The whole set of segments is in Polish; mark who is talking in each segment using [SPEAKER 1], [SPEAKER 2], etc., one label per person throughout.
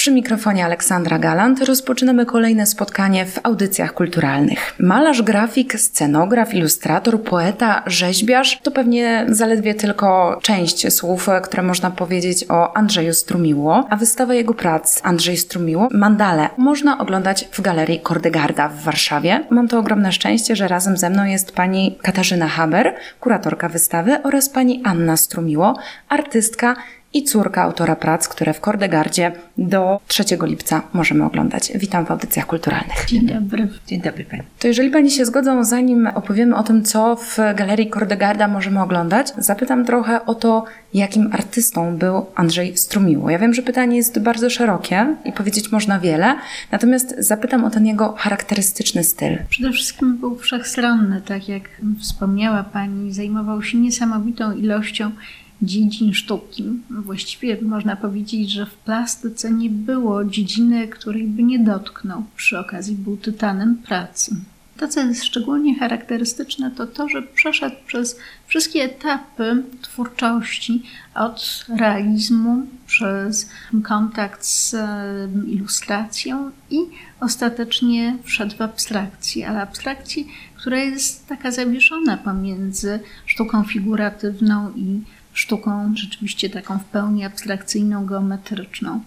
[SPEAKER 1] Przy mikrofonie Aleksandra Galant rozpoczynamy kolejne spotkanie w audycjach kulturalnych. Malarz, grafik, scenograf, ilustrator, poeta, rzeźbiarz to pewnie zaledwie tylko część słów, które można powiedzieć o Andrzeju Strumiło, a wystawę jego prac Andrzej Strumiło, Mandale, można oglądać w Galerii Kordegarda w Warszawie. Mam to ogromne szczęście, że razem ze mną jest pani Katarzyna Haber, kuratorka wystawy oraz pani Anna Strumiło, artystka i córka autora prac, które w Kordegardzie do 3 lipca możemy oglądać. Witam w audycjach kulturalnych.
[SPEAKER 2] Dzień dobry.
[SPEAKER 3] Dzień dobry Pani.
[SPEAKER 1] To jeżeli Pani się zgodzą, zanim opowiemy o tym, co w Galerii Kordegarda możemy oglądać, zapytam trochę o to, jakim artystą był Andrzej Strumiło. Ja wiem, że pytanie jest bardzo szerokie i powiedzieć można wiele, natomiast zapytam o ten jego charakterystyczny styl.
[SPEAKER 2] Przede wszystkim był wszechstronny, tak jak wspomniała Pani, zajmował się niesamowitą ilością dziedzin sztuki. Właściwie można powiedzieć, że w plastyce nie było dziedziny, której by nie dotknął. Przy okazji był tytanem pracy. To, co jest szczególnie charakterystyczne, to to, że przeszedł przez wszystkie etapy twórczości, od realizmu, przez kontakt z ilustracją i ostatecznie wszedł w abstrakcję, ale abstrakcji, która jest taka zawieszona pomiędzy sztuką figuratywną i sztuką rzeczywiście taką w pełni abstrakcyjną, geometryczną.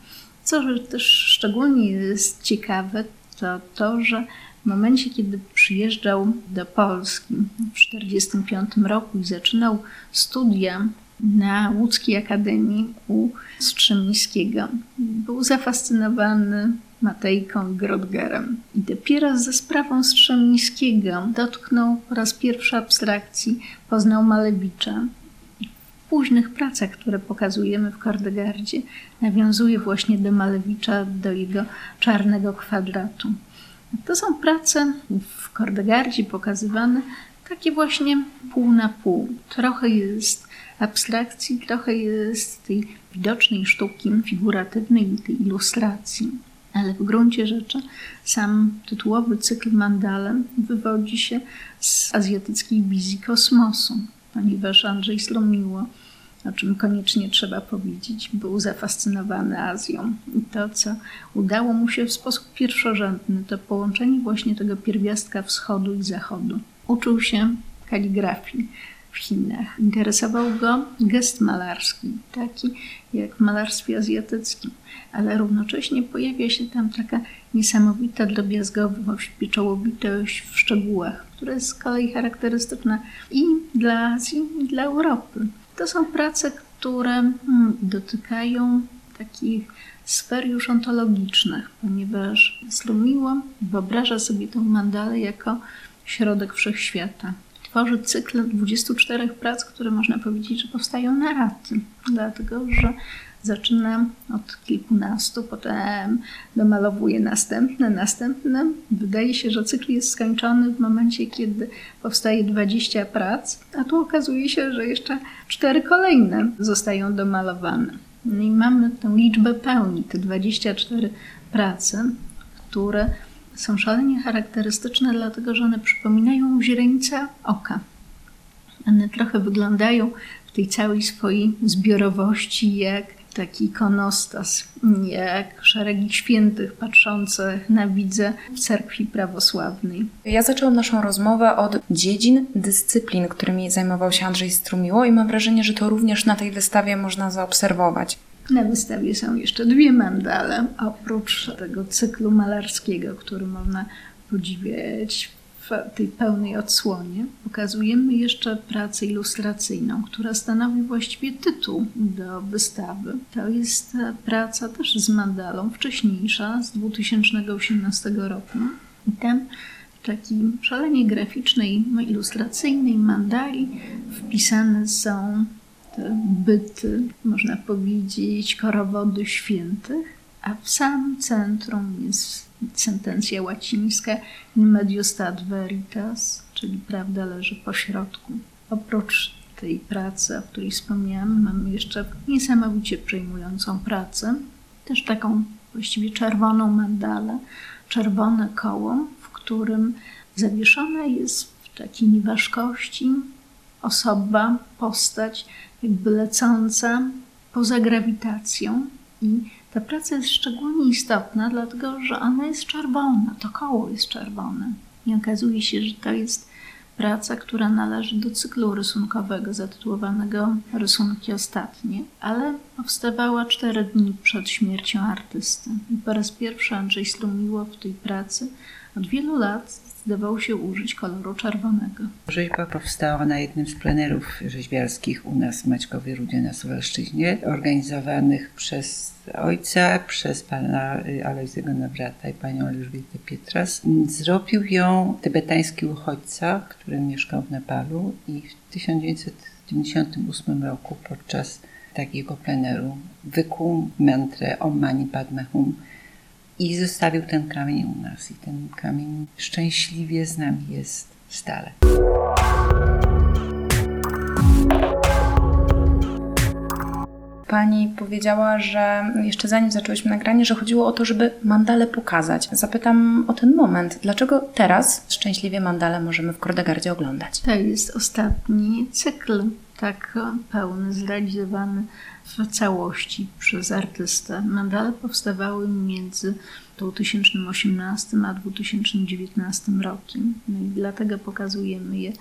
[SPEAKER 2] Co też szczególnie jest ciekawe, to to, że w momencie, kiedy przyjeżdżał do Polski w 1945 roku i zaczynał studia na Łódzkiej Akademii u Strzemińskiego, był zafascynowany Matejką Grodgerem. I dopiero ze sprawą Strzemińskiego dotknął po raz pierwszy abstrakcji, poznał Malewicza, późnych pracach, które pokazujemy w Kordegardzie, nawiązuje właśnie do Malewicza, do jego czarnego kwadratu. To są prace w Kordegardzie pokazywane takie właśnie pół na pół. Trochę jest abstrakcji, trochę jest tej widocznej sztuki figuratywnej i tej ilustracji. Ale w gruncie rzeczy sam tytułowy cykl Mandalem wywodzi się z azjatyckiej wizji kosmosu, ponieważ Andrzej Slomiło o czym koniecznie trzeba powiedzieć, był zafascynowany Azją. I to, co udało mu się w sposób pierwszorzędny, to połączenie właśnie tego pierwiastka wschodu i zachodu. Uczył się kaligrafii w Chinach. Interesował go gest malarski, taki jak w malarstwie azjatyckim, ale równocześnie pojawia się tam taka niesamowita drobiazgowość, pieczołowitość w szczegółach, która jest z kolei charakterystyczna i dla Azji, i dla Europy. To są prace, które hmm, dotykają takich sfer już ontologicznych, ponieważ Slumiło wyobraża sobie tę mandalę jako środek wszechświata. Tworzy cykl 24 prac, które można powiedzieć, że powstają na raty, dlatego że Zaczyna od kilkunastu, potem domalowuje następne, następne. Wydaje się, że cykl jest skończony w momencie, kiedy powstaje 20 prac, a tu okazuje się, że jeszcze cztery kolejne zostają domalowane. No i mamy tę liczbę pełni, te 24 prace, które są szalenie charakterystyczne, dlatego że one przypominają źrenicę oka. One trochę wyglądają w tej całej swojej zbiorowości jak taki ikonostas, jak szeregi świętych patrzących na widzę w cerkwi prawosławnej.
[SPEAKER 1] Ja zaczęłam naszą rozmowę od dziedzin, dyscyplin, którymi zajmował się Andrzej Strumiło i mam wrażenie, że to również na tej wystawie można zaobserwować.
[SPEAKER 2] Na wystawie są jeszcze dwie mandale, oprócz tego cyklu malarskiego, który można podziwiać w tej pełnej odsłonie pokazujemy jeszcze pracę ilustracyjną, która stanowi właściwie tytuł do wystawy. To jest praca też z mandalą, wcześniejsza, z 2018 roku. I tam w takiej szalenie graficznej, ilustracyjnej mandali wpisane są te byty, można powiedzieć, korowody świętych, a w samym centrum jest sentencja łacińska in medio stat veritas, czyli prawda leży po środku. Oprócz tej pracy, o której wspomniałam, mamy jeszcze niesamowicie przejmującą pracę, też taką właściwie czerwoną mandalę, czerwone koło, w którym zawieszone jest w takiej nieważkości osoba, postać jakby lecąca poza grawitacją i ta praca jest szczególnie istotna, dlatego że ona jest czerwona, to koło jest czerwone. I okazuje się, że to jest praca, która należy do cyklu rysunkowego zatytułowanego Rysunki Ostatnie, ale powstawała cztery dni przed śmiercią artysty. I po raz pierwszy Andrzej Strumiło w tej pracy od wielu lat zdecydował się użyć koloru czerwonego.
[SPEAKER 3] Rzeźba powstała na jednym z plenerów rzeźbiarskich u nas w Maćkowie Rudzie na Suwalszczyźnie, organizowanych przez ojca, przez pana Alojzego Nawrata i panią Elżbietę Pietras. Zrobił ją tybetański uchodźca, który mieszkał w Nepalu i w 1998 roku podczas takiego pleneru wykuł mantrę Om Mani Padme Hum i zostawił ten kamień u nas. I ten kamień szczęśliwie z nami jest stale.
[SPEAKER 1] Pani powiedziała, że jeszcze zanim zaczęłyśmy nagranie, że chodziło o to, żeby mandale pokazać. Zapytam o ten moment. Dlaczego teraz szczęśliwie mandale możemy w Kordegardzie oglądać?
[SPEAKER 2] To jest ostatni cykl, tak pełny, zrealizowany w całości przez artystę. Mandale powstawały między 2018 a 2019 rokiem. No i dlatego pokazujemy je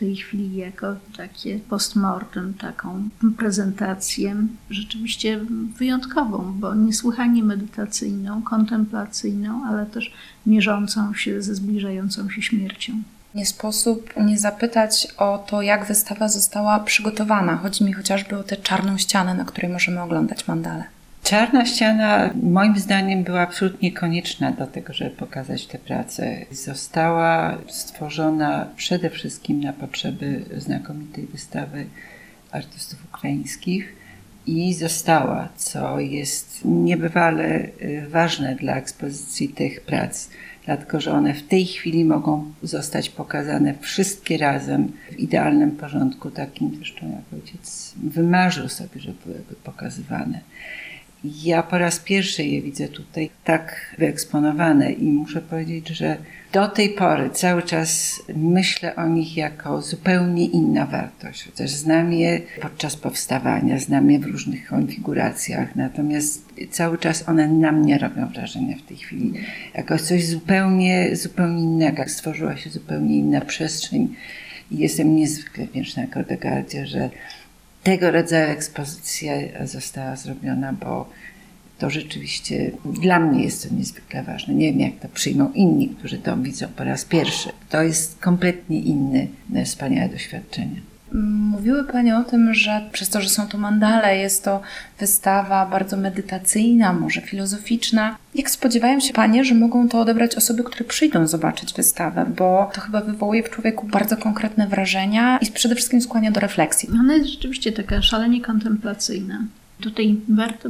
[SPEAKER 2] tej chwili jako takie postmortem, taką prezentację rzeczywiście wyjątkową, bo niesłychanie medytacyjną, kontemplacyjną, ale też mierzącą się ze zbliżającą się śmiercią.
[SPEAKER 1] Nie sposób nie zapytać o to, jak wystawa została przygotowana. Chodzi mi chociażby o tę czarną ścianę, na której możemy oglądać mandale.
[SPEAKER 3] Czarna ściana moim zdaniem była absolutnie konieczna do tego, żeby pokazać tę pracę. Została stworzona przede wszystkim na potrzeby znakomitej wystawy artystów ukraińskich i została, co jest niebywale y, ważne dla ekspozycji tych prac, dlatego że one w tej chwili mogą zostać pokazane wszystkie razem w idealnym porządku, takim zresztą jak ojciec wymarzył sobie, żeby były pokazywane. Ja po raz pierwszy je widzę tutaj tak wyeksponowane i muszę powiedzieć, że do tej pory cały czas myślę o nich jako zupełnie inna wartość. Chociaż znam je podczas powstawania, znam je w różnych konfiguracjach, natomiast cały czas one na mnie robią wrażenie w tej chwili. Jako coś zupełnie, zupełnie innego. Stworzyła się zupełnie inna przestrzeń i jestem niezwykle wdzięczna Kordegardzie, że tego rodzaju ekspozycja została zrobiona, bo to rzeczywiście dla mnie jest to niezwykle ważne. Nie wiem, jak to przyjmą inni, którzy to widzą po raz pierwszy. To jest kompletnie inne, wspaniałe doświadczenie.
[SPEAKER 1] Mówiły Panie o tym, że przez to, że są to mandale, jest to wystawa bardzo medytacyjna, może filozoficzna. Jak spodziewają się Panie, że mogą to odebrać osoby, które przyjdą zobaczyć wystawę, bo to chyba wywołuje w człowieku bardzo konkretne wrażenia i przede wszystkim skłania do refleksji.
[SPEAKER 2] Ona jest rzeczywiście taka szalenie kontemplacyjna. Tutaj warto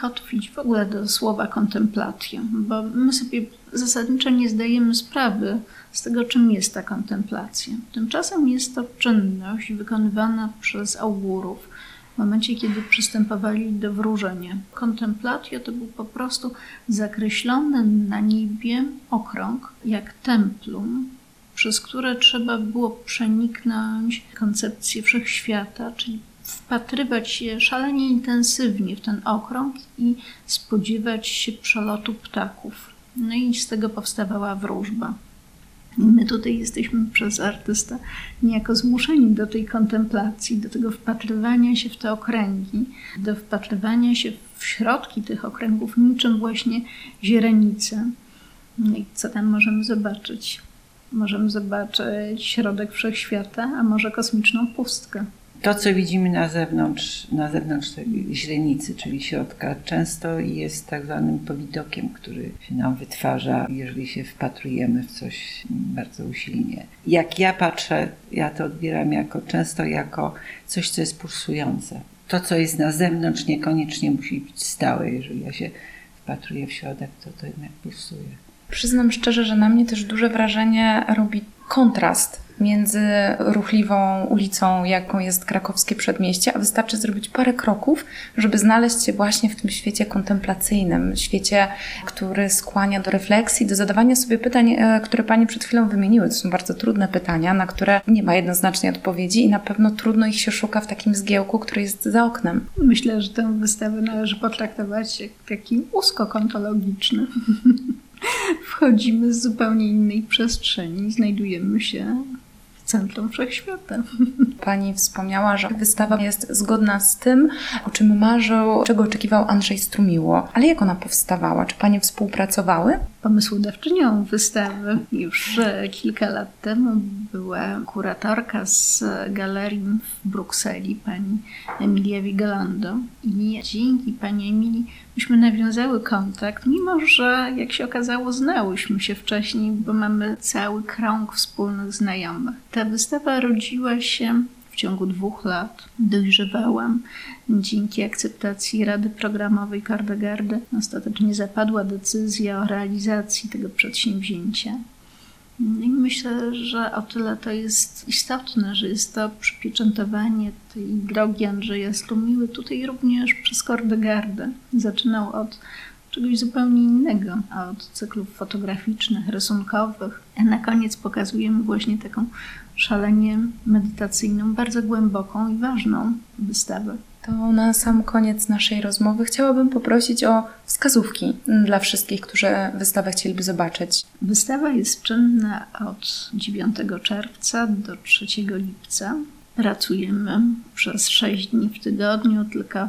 [SPEAKER 2] kotwić w ogóle do słowa kontemplatio, bo my sobie zasadniczo nie zdajemy sprawy z tego, czym jest ta kontemplacja. Tymczasem jest to czynność wykonywana przez augurów w momencie, kiedy przystępowali do wróżenia. Kontemplatio to był po prostu zakreślony na niebie okrąg, jak templum, przez które trzeba było przeniknąć koncepcję wszechświata, czyli wpatrywać się szalenie intensywnie w ten okrąg i spodziewać się przelotu ptaków. No i z tego powstawała wróżba. My tutaj jesteśmy przez artystę niejako zmuszeni do tej kontemplacji, do tego wpatrywania się w te okręgi, do wpatrywania się w środki tych okręgów, niczym właśnie źrenice. No i co tam możemy zobaczyć? Możemy zobaczyć środek wszechświata, a może kosmiczną pustkę.
[SPEAKER 3] To, co widzimy na zewnątrz, na zewnątrz źrenicy, czyli środka, często jest tak zwanym powidokiem, który się nam wytwarza, jeżeli się wpatrujemy w coś bardzo usilnie. Jak ja patrzę, ja to odbieram jako często jako coś, co jest pulsujące. To, co jest na zewnątrz, niekoniecznie musi być stałe. Jeżeli ja się wpatruję w środek, to to jednak pulsuje.
[SPEAKER 1] Przyznam szczerze, że na mnie też duże wrażenie robi kontrast między ruchliwą ulicą, jaką jest krakowskie przedmieście, a wystarczy zrobić parę kroków, żeby znaleźć się właśnie w tym świecie kontemplacyjnym, świecie, który skłania do refleksji, do zadawania sobie pytań, e, które Pani przed chwilą wymieniły. To są bardzo trudne pytania, na które nie ma jednoznacznej odpowiedzi i na pewno trudno ich się szuka w takim zgiełku, który jest za oknem.
[SPEAKER 2] Myślę, że tę wystawę należy potraktować jak taki uskok ontologiczny. Wchodzimy z zupełnie innej przestrzeni, znajdujemy się centrum wszechświata.
[SPEAKER 1] Pani wspomniała, że wystawa jest zgodna z tym, o czym marzył, czego oczekiwał Andrzej Strumiło. Ale jak ona powstawała? Czy Panie współpracowały?
[SPEAKER 2] Pomysłodawczynią wystawy już e, kilka lat temu była kuratorka z galerii w Brukseli, pani Emilia Vigalando. I dzięki pani Emilii myśmy nawiązały kontakt, mimo że, jak się okazało, znałyśmy się wcześniej, bo mamy cały krąg wspólnych znajomych. Ta wystawa rodziła się ciągu dwóch lat. Dojrzewałam dzięki akceptacji Rady Programowej Kardegardy. Ostatecznie zapadła decyzja o realizacji tego przedsięwzięcia. No I myślę, że o tyle to jest istotne, że jest to przypieczętowanie tej drogi Andrzeja Strumiły tutaj również przez Kordegardę. Zaczynał od czegoś zupełnie innego, od cyklów fotograficznych, rysunkowych, a na koniec pokazujemy właśnie taką szalenie medytacyjną, bardzo głęboką i ważną wystawę.
[SPEAKER 1] To na sam koniec naszej rozmowy chciałabym poprosić o wskazówki dla wszystkich, którzy wystawę chcieliby zobaczyć.
[SPEAKER 2] Wystawa jest czynna od 9 czerwca do 3 lipca. Pracujemy przez 6 dni w tygodniu, tylko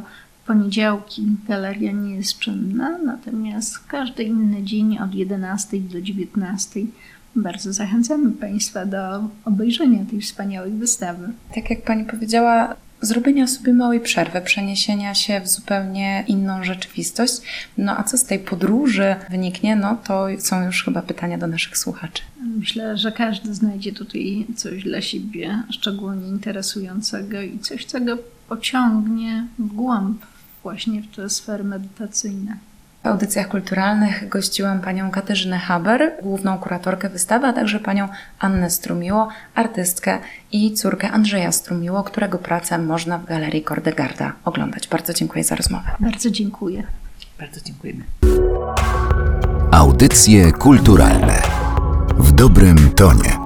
[SPEAKER 2] poniedziałki galeria nie jest czynna, natomiast każdy inny dzień od 11 do 19 bardzo zachęcamy Państwa do obejrzenia tej wspaniałej wystawy.
[SPEAKER 1] Tak jak Pani powiedziała, zrobienia sobie małej przerwy, przeniesienia się w zupełnie inną rzeczywistość. No a co z tej podróży wyniknie, no to są już chyba pytania do naszych słuchaczy.
[SPEAKER 2] Myślę, że każdy znajdzie tutaj coś dla siebie szczególnie interesującego i coś, co go pociągnie w głąb właśnie w te sfery medytacyjne.
[SPEAKER 1] W audycjach kulturalnych gościłam panią Katarzynę Haber, główną kuratorkę wystawy, a także panią Annę Strumiło, artystkę i córkę Andrzeja Strumiło, którego pracę można w Galerii Kordegarda oglądać. Bardzo dziękuję za rozmowę.
[SPEAKER 2] Bardzo dziękuję.
[SPEAKER 3] Bardzo dziękujemy.
[SPEAKER 4] Audycje kulturalne w dobrym tonie.